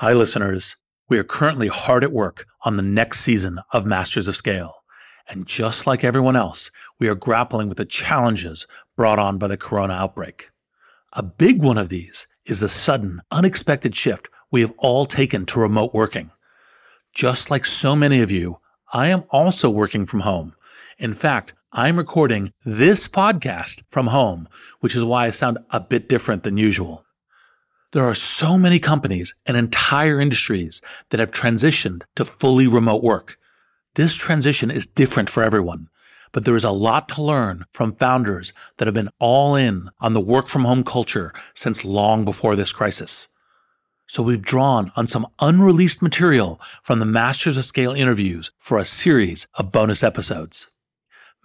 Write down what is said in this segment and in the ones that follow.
Hi, listeners. We are currently hard at work on the next season of Masters of Scale. And just like everyone else, we are grappling with the challenges brought on by the corona outbreak. A big one of these is the sudden, unexpected shift we have all taken to remote working. Just like so many of you, I am also working from home. In fact, I'm recording this podcast from home, which is why I sound a bit different than usual. There are so many companies and entire industries that have transitioned to fully remote work. This transition is different for everyone, but there is a lot to learn from founders that have been all in on the work from home culture since long before this crisis. So we've drawn on some unreleased material from the Masters of Scale interviews for a series of bonus episodes.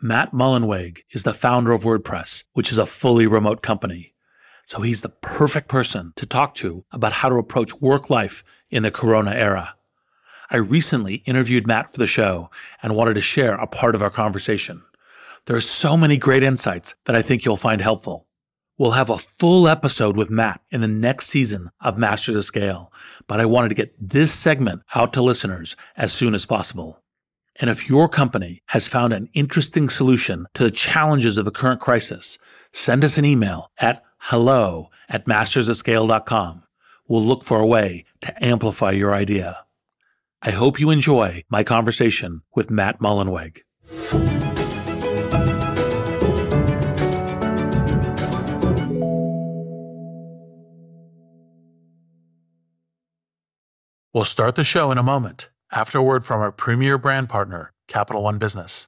Matt Mullenweg is the founder of WordPress, which is a fully remote company. So he's the perfect person to talk to about how to approach work life in the corona era. I recently interviewed Matt for the show and wanted to share a part of our conversation. There are so many great insights that I think you'll find helpful. We'll have a full episode with Matt in the next season of Masters of Scale, but I wanted to get this segment out to listeners as soon as possible. And if your company has found an interesting solution to the challenges of the current crisis, send us an email at hello at mastersofscale.com. We'll look for a way to amplify your idea. I hope you enjoy my conversation with Matt Mullenweg. We'll start the show in a moment after a word from our premier brand partner, Capital One Business.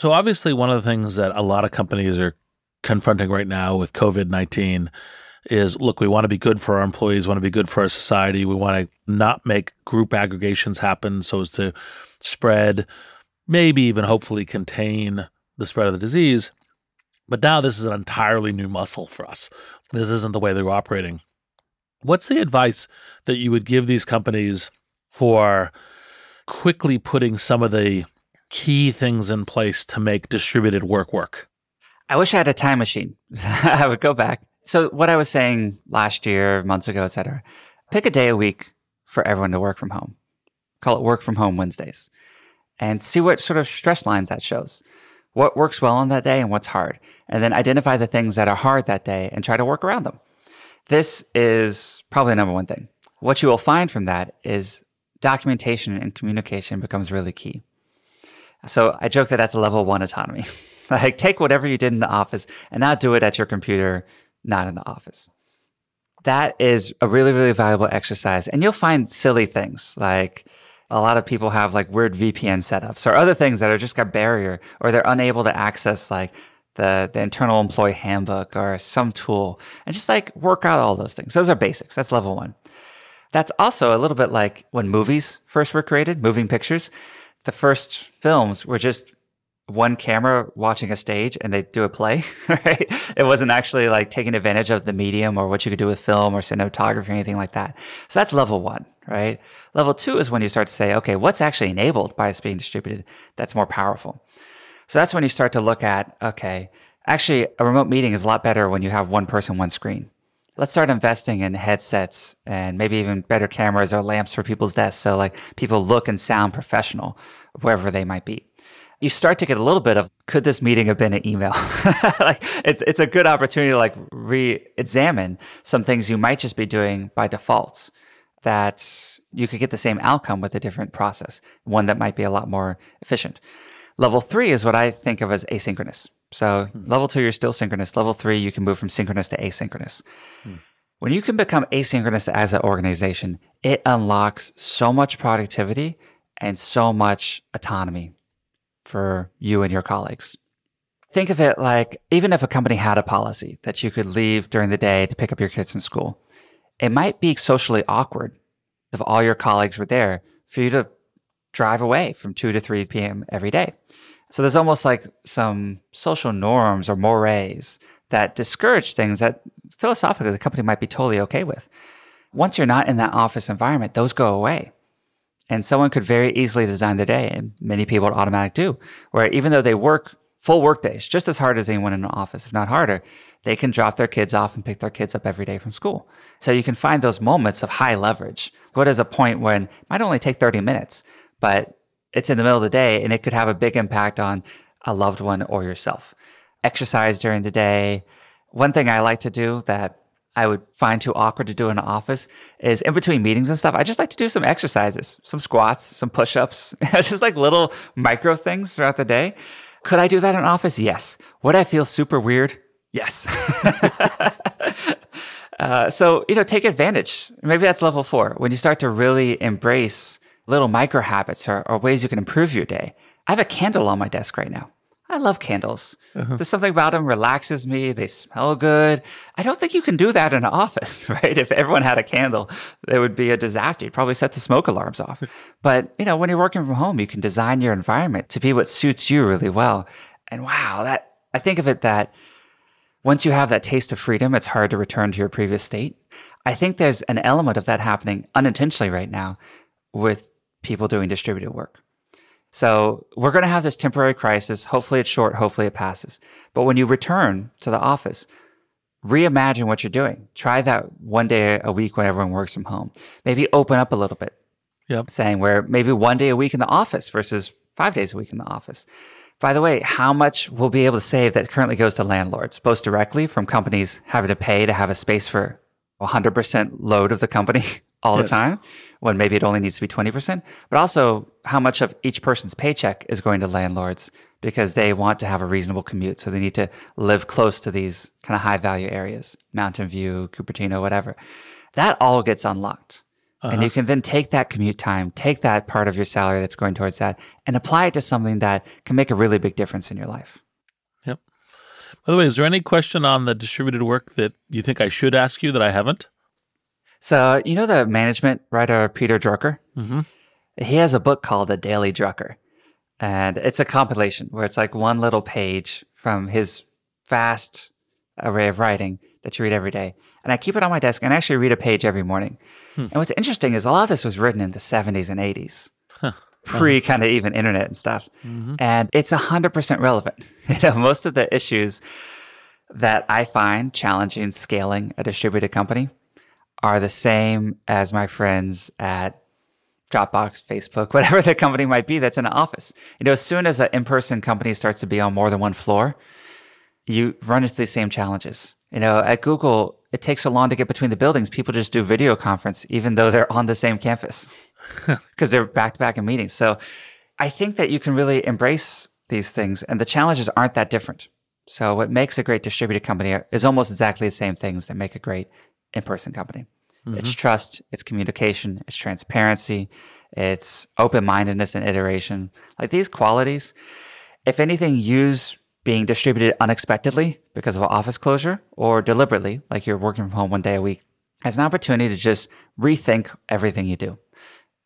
So, obviously, one of the things that a lot of companies are confronting right now with COVID 19 is look, we want to be good for our employees, want to be good for our society. We want to not make group aggregations happen so as to spread, maybe even hopefully contain the spread of the disease. But now this is an entirely new muscle for us. This isn't the way they're operating. What's the advice that you would give these companies for quickly putting some of the key things in place to make distributed work work? I wish I had a time machine. I would go back so what I was saying last year, months ago, et cetera, pick a day a week for everyone to work from home. Call it work from home Wednesdays and see what sort of stress lines that shows. What works well on that day and what's hard. And then identify the things that are hard that day and try to work around them. This is probably number one thing. What you will find from that is documentation and communication becomes really key. So I joke that that's a level one autonomy. like take whatever you did in the office and now do it at your computer not in the office. That is a really, really valuable exercise. And you'll find silly things like A lot of people have like weird VPN setups or other things that are just a barrier or they're unable to access like the, the internal employee handbook or some tool and just like work out all those things. Those are basics. That's level one. That's also a little bit like when movies first were created, moving pictures. The first films were just one camera watching a stage and they do a play, right? It wasn't actually like taking advantage of the medium or what you could do with film or cinematography or anything like that. So that's level one, right? Level two is when you start to say, okay, what's actually enabled by this being distributed that's more powerful? So that's when you start to look at, okay, actually a remote meeting is a lot better when you have one person, one screen. Let's start investing in headsets and maybe even better cameras or lamps for people's desks. So like people look and sound professional wherever they might be you start to get a little bit of could this meeting have been an email? like it's it's a good opportunity to like re-examine some things you might just be doing by default that you could get the same outcome with a different process, one that might be a lot more efficient. Level three is what I think of as asynchronous. So hmm. level two, you're still synchronous. Level three, you can move from synchronous to asynchronous. Hmm. When you can become asynchronous as an organization, it unlocks so much productivity and so much autonomy for you and your colleagues. Think of it like even if a company had a policy that you could leave during the day to pick up your kids from school, it might be socially awkward if all your colleagues were there for you to drive away from 2 to 3 p.m. every day. So there's almost like some social norms or mores that discourage things that philosophically the company might be totally okay with. Once you're not in that office environment, those go away. And someone could very easily design the day, and many people at Automattic do, where even though they work full work days, just as hard as anyone in an office, if not harder, they can drop their kids off and pick their kids up every day from school. So you can find those moments of high leverage. What is a point when it might only take 30 minutes, but it's in the middle of the day and it could have a big impact on a loved one or yourself. Exercise during the day. One thing I like to do that I would find too awkward to do in an office is in between meetings and stuff. I just like to do some exercises, some squats, some push ups, just like little micro things throughout the day. Could I do that in office? Yes. Would I feel super weird? Yes. uh, so, you know, take advantage. Maybe that's level four when you start to really embrace little micro habits or, or ways you can improve your day. I have a candle on my desk right now. I love candles. Uh-huh. There's something about them relaxes me. They smell good. I don't think you can do that in an office, right? If everyone had a candle, it would be a disaster. You'd probably set the smoke alarms off. but, you know, when you're working from home, you can design your environment to be what suits you really well. And wow, that I think of it that once you have that taste of freedom, it's hard to return to your previous state. I think there's an element of that happening unintentionally right now with people doing distributed work. So we're going to have this temporary crisis. Hopefully it's short. Hopefully it passes. But when you return to the office, reimagine what you're doing. Try that one day a week when everyone works from home. Maybe open up a little bit. Yep. Saying where maybe one day a week in the office versus five days a week in the office. By the way, how much we'll be able to save that currently goes to landlords, both directly from companies having to pay to have a space for 100% load of the company all yes. the time when maybe it only needs to be 20%, but also how much of each person's paycheck is going to landlords because they want to have a reasonable commute. So they need to live close to these kind of high value areas, Mountain View, Cupertino, whatever. That all gets unlocked. Uh-huh. And you can then take that commute time, take that part of your salary that's going towards that, and apply it to something that can make a really big difference in your life. Yep. By the way, is there any question on the distributed work that you think I should ask you that I haven't? So, you know the management writer Peter Drucker? Mm-hmm. He has a book called The Daily Drucker. And it's a compilation where it's like one little page from his vast array of writing that you read every day. And I keep it on my desk and I actually read a page every morning. Hmm. And what's interesting is a lot of this was written in the 70s and 80s. Huh. Pre kind of even internet and stuff. Mm-hmm. And it's 100% relevant. You know, most of the issues that I find challenging scaling a distributed company are the same as my friends at Dropbox, Facebook, whatever the company might be that's in an office. You know, as soon as an in-person company starts to be on more than one floor, you run into the same challenges. You know, at Google, it takes so long to get between the buildings. People just do video conference, even though they're on the same campus because they're back to back in meetings. So I think that you can really embrace these things and the challenges aren't that different. So what makes a great distributed company is almost exactly the same things that make a great in person company. Mm-hmm. It's trust, it's communication, it's transparency, it's open mindedness and iteration. Like these qualities, if anything, use being distributed unexpectedly because of an office closure or deliberately, like you're working from home one day a week, as an opportunity to just rethink everything you do.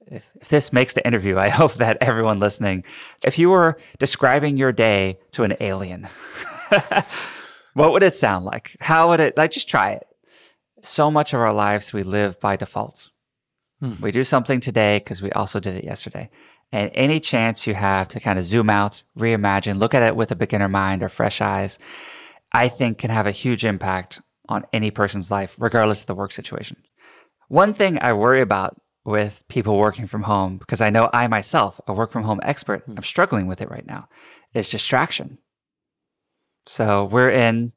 If, if this makes the interview, I hope that everyone listening, if you were describing your day to an alien, what would it sound like? How would it, like, just try it. So much of our lives we live by default. Hmm. We do something today because we also did it yesterday. And any chance you have to kind of zoom out, reimagine, look at it with a beginner mind or fresh eyes, I think can have a huge impact on any person's life, regardless of the work situation. One thing I worry about with people working from home, because I know I myself, a work from home expert, hmm. I'm struggling with it right now, is distraction. So we're in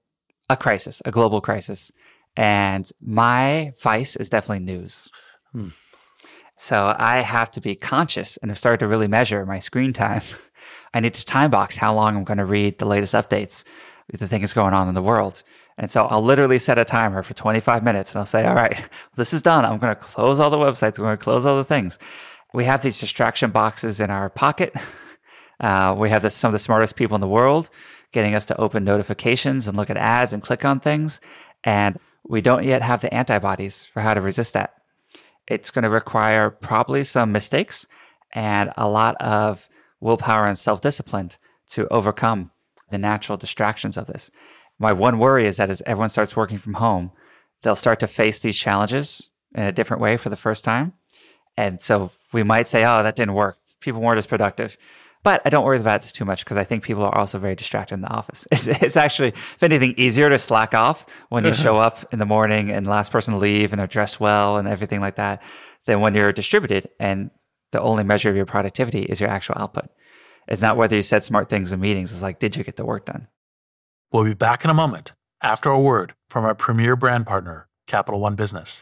a crisis, a global crisis. And my vice is definitely news. Hmm. So I have to be conscious and have started to really measure my screen time. I need to time box how long I'm going to read the latest updates, the thing is going on in the world. And so I'll literally set a timer for 25 minutes and I'll say, all right, this is done. I'm going to close all the websites. I'm going to close all the things. We have these distraction boxes in our pocket. Uh, we have some of the smartest people in the world getting us to open notifications and look at ads and click on things. And we don't yet have the antibodies for how to resist that. It's going to require probably some mistakes and a lot of willpower and self discipline to overcome the natural distractions of this. My one worry is that as everyone starts working from home, they'll start to face these challenges in a different way for the first time. And so we might say, oh, that didn't work. People weren't as productive. But I don't worry about it too much because I think people are also very distracted in the office. It's, it's, actually, if anything, easier to slack off when you show up in the morning and last person to leave and are dressed well and everything like that than when you're distributed and the only measure of your productivity is your actual output. It's not whether you said smart things in meetings. It's like, did you get the work done? We'll be back in a moment after a word from our premier brand partner, Capital One Business.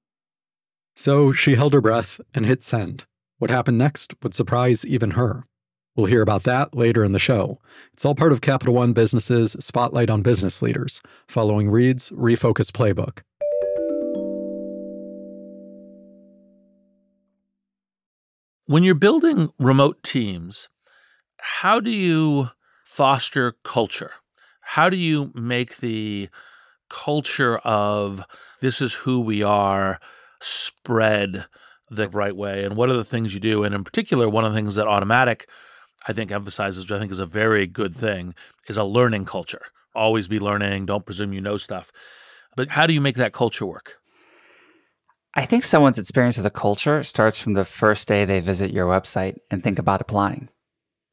So she held her breath and hit send. What happened next would surprise even her. We'll hear about that later in the show. It's all part of Capital One Business's Spotlight on Business Leaders, following Reid's Refocus Playbook. When you're building remote teams, how do you foster culture? How do you make the culture of this is who we are? Spread the right way and what are the things you do? And in particular one of the things that Automattic i think emphasizes which i think is a very good thing is a learning culture. Always be learning. Don't presume you know stuff. But how do you make that culture work? I think someone's experience of the culture starts from the first day they visit your website and think about applying.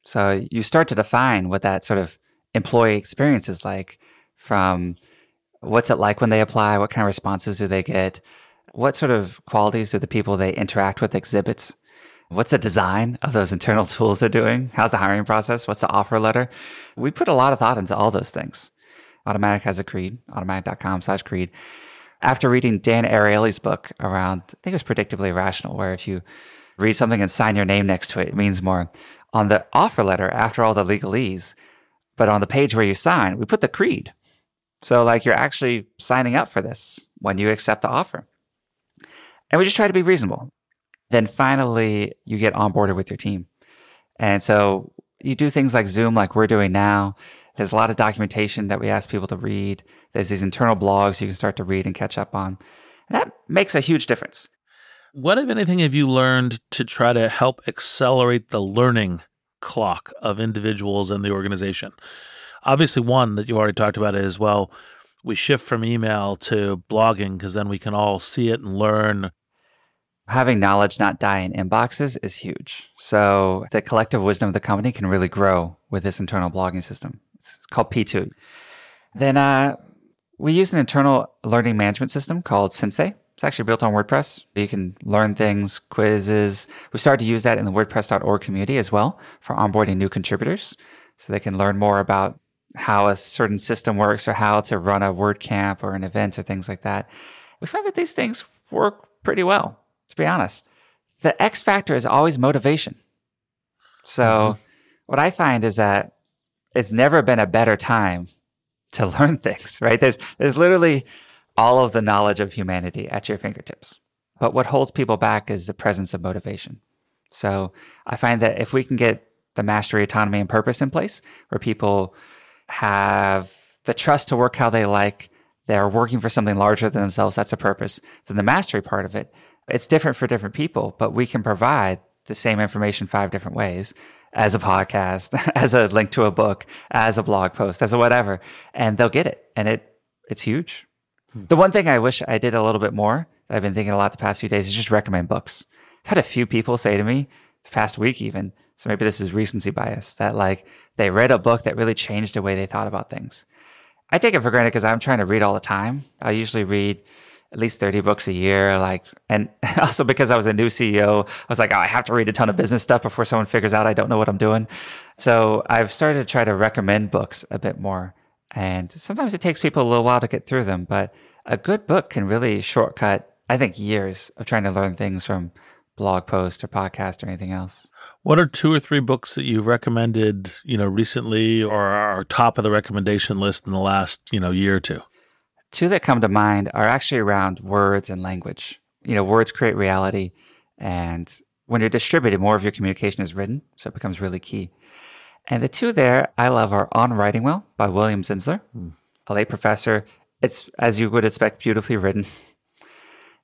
So you start to define what that sort of employee experience is like from what's it like when they apply what kind of responses do they get what sort of qualities do the people they interact with exhibit? What's the design of those internal tools they're doing? How's the hiring process? What's the offer letter? We put a lot of thought into all those things. Automattic has a creed, automattic.com slash creed. After reading Dan Ariely's book around, I think it was Predictably Irrational, where if you read something and sign your name next to it, it means more. On the offer letter, after all the legalese, but on the page where you sign, we put the creed. So, like, you're actually signing up for this when you accept the offer. And we just try to be reasonable. Then finally, you get onboarded with your team. And so you do things like Zoom, like we're doing now. There's a lot of documentation that we ask people to read. There's these internal blogs you can start to read and catch up on. And that makes a huge difference. What, if anything, have you learned to try to help accelerate the learning clock of individuals and the organization? Obviously, one that you already talked about is well, we shift from email to blogging because then we can all see it and learn. Having knowledge not die in inboxes is huge. So the collective wisdom of the company can really grow with this internal blogging system. It's called P2. Then uh, we use an internal learning management system called Sensei. It's actually built on WordPress. You can learn things, quizzes. We started to use that in the WordPress.org community as well for onboarding new contributors so they can learn more about how a certain system works or how to run a WordCamp or an event or things like that. We find that these things work pretty well, to be honest. The X factor is always motivation. So, mm-hmm. what I find is that it's never been a better time to learn things, right? There's, there's literally all of the knowledge of humanity at your fingertips. But what holds people back is the presence of motivation. So I find that if we can get the mastery, autonomy, and purpose in place, where people have the trust to work how they like, they're working for something larger than themselves, that's a purpose, then the mastery part of it, it's different for different people, but we can provide the same information five different ways as a podcast, as a link to a book, as a blog post, as a whatever, and they'll get it. And it it's huge. Hmm. The one thing I wish I did a little bit more that I've been thinking a lot the past few days is just recommend books. I've had a few people say to me the past week even, so maybe this is recency bias, that like they read a book that really changed the way they thought about things. I take it for granted because I'm trying to read all the time. I usually read at least 30 books a year. Like, and also because I was a new CEO, I was like, oh, I have to read a ton of business stuff before someone figures out I don't know what I'm doing. So I've started to try to recommend books a bit more. And sometimes it takes people a little while to get through them, but a good book can really shortcut, I think, years of trying to learn things from blog post or podcast or anything else. What are two or three books that you've recommended, you know, recently or are top of the recommendation list in the last, you know, year or two? Two that come to mind are actually around words and language. You know, words create reality and when you're distributed, more of your communication is written, so it becomes really key. And the two there I love are On Writing Well by William Zinsser, mm. a late professor. It's, as you would expect, beautifully written.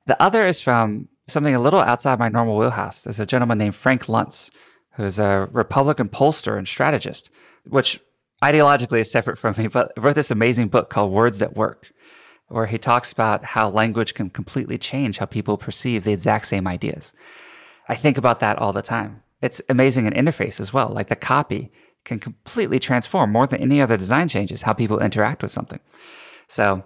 The other is from something a little outside my normal wheelhouse. There's a gentleman named Frank Luntz, who's a Republican pollster and strategist, which ideologically is separate from me, but wrote this amazing book called Words That Work, where he talks about how language can completely change how people perceive the exact same ideas. I think about that all the time. It's amazing in interface as well. Like the copy can completely transform more than any other design changes how people interact with something. So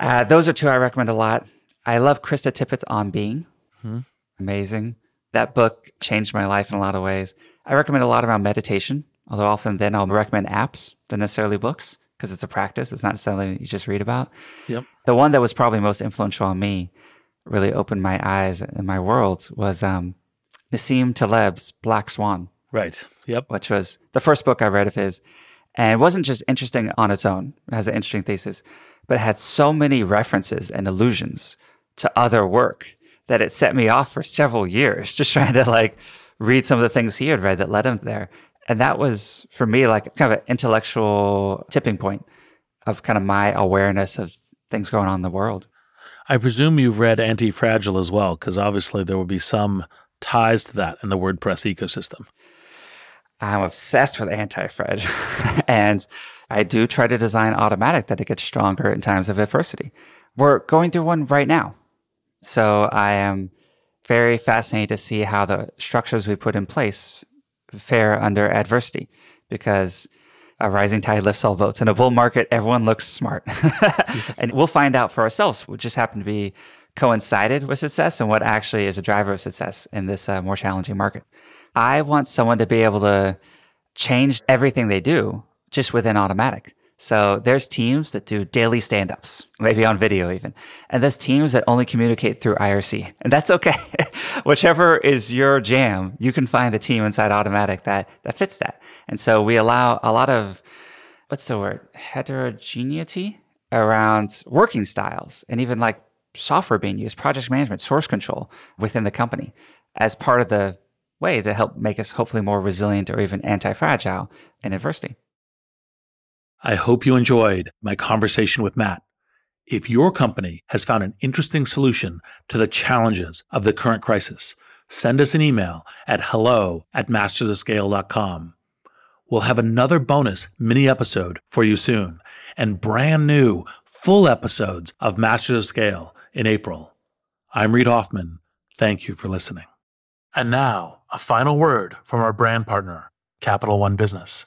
uh, those are two I recommend a lot. I love Krista Tippett's On Being. Mm-hmm. Amazing. That book changed my life in a lot of ways. I recommend a lot around meditation, although often then I'll recommend apps than necessarily books because it's a practice. It's not necessarily you just read about. Yep. The one that was probably most influential on me, really opened my eyes and my world, was um, Nassim Taleb's Black Swan. Right. Yep. Which was the first book I read of his. And it wasn't just interesting on its own, it has an interesting thesis, but it had so many references and allusions to other work that it set me off for several years, just trying to like read some of the things he had read that led him there. And that was for me like kind of an intellectual tipping point of kind of my awareness of things going on in the world. I presume you've read Anti Fragile as well, because obviously there will be some ties to that in the WordPress ecosystem. I'm obsessed with anti-fragile. and I do try to design Automattic that it gets stronger in times of adversity. We're going through one right now. So I am very fascinated to see how the structures we put in place fare under adversity because a rising tide lifts all boats. In a bull market, everyone looks smart. yes. And we'll find out for ourselves what just happened to be coincided with success and what actually is a driver of success in this uh, more challenging market. I want someone to be able to change everything they do just within Automattic. So there's teams that do daily stand-ups, maybe on video even. And there's teams that only communicate through IRC. And that's okay. Whichever is your jam, you can find the team inside Automattic that, that fits that. And so we allow a lot of, what's the word? Heterogeneity around working styles and even like software being used, project management, source control within the company as part of the way to help make us hopefully more resilient or even anti fragile in adversity. I hope you enjoyed my conversation with Matt. If your company has found an interesting solution to the challenges of the current crisis, send us an email at hello at mastersofscale.com. We'll have another bonus mini episode for you soon and brand new full episodes of Masters of Scale in April. I'm Reid Hoffman. Thank you for listening. And now, a final word from our brand partner, Capital One Business.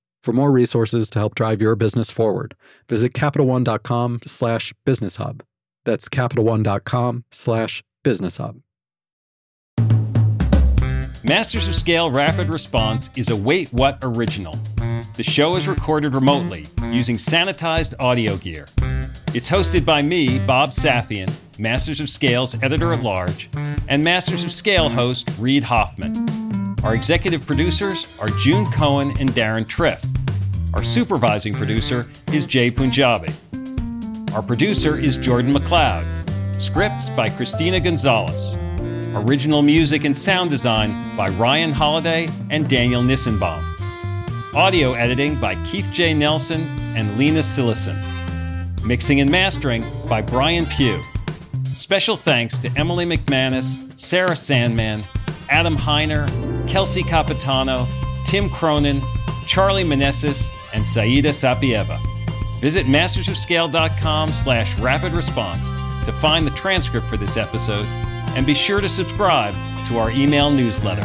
For more resources to help drive your business forward, visit CapitalOne.com slash business hub. That's CapitalOne.com slash business hub. Masters of Scale Rapid Response is a Wait What original. The show is recorded remotely using sanitized audio gear. It's hosted by me, Bob Safian, Masters of Scale's editor at large, and Masters of Scale host Reid Hoffman. Our executive producers are June Cohen and Deron Triff. Our supervising producer is Jay Punjabi. Our producer is Jordan McLeod. Scripts by Christina Gonzalez. Original music and sound design by Ryan Holladay and Daniel Nissenbaum. Audio editing by Keith J. Nelson and Lena Sillison. Mixing and mastering by Brian Pugh. Special thanks to Emily McManus, Sarah Sandman, Adam Heiner, Kelsey Capitano, Tim Cronin, Charlie Manessis, and Saida Sapieva. Visit mastersofscale.com slash rapid response to find the transcript for this episode and be sure to subscribe to our email newsletter.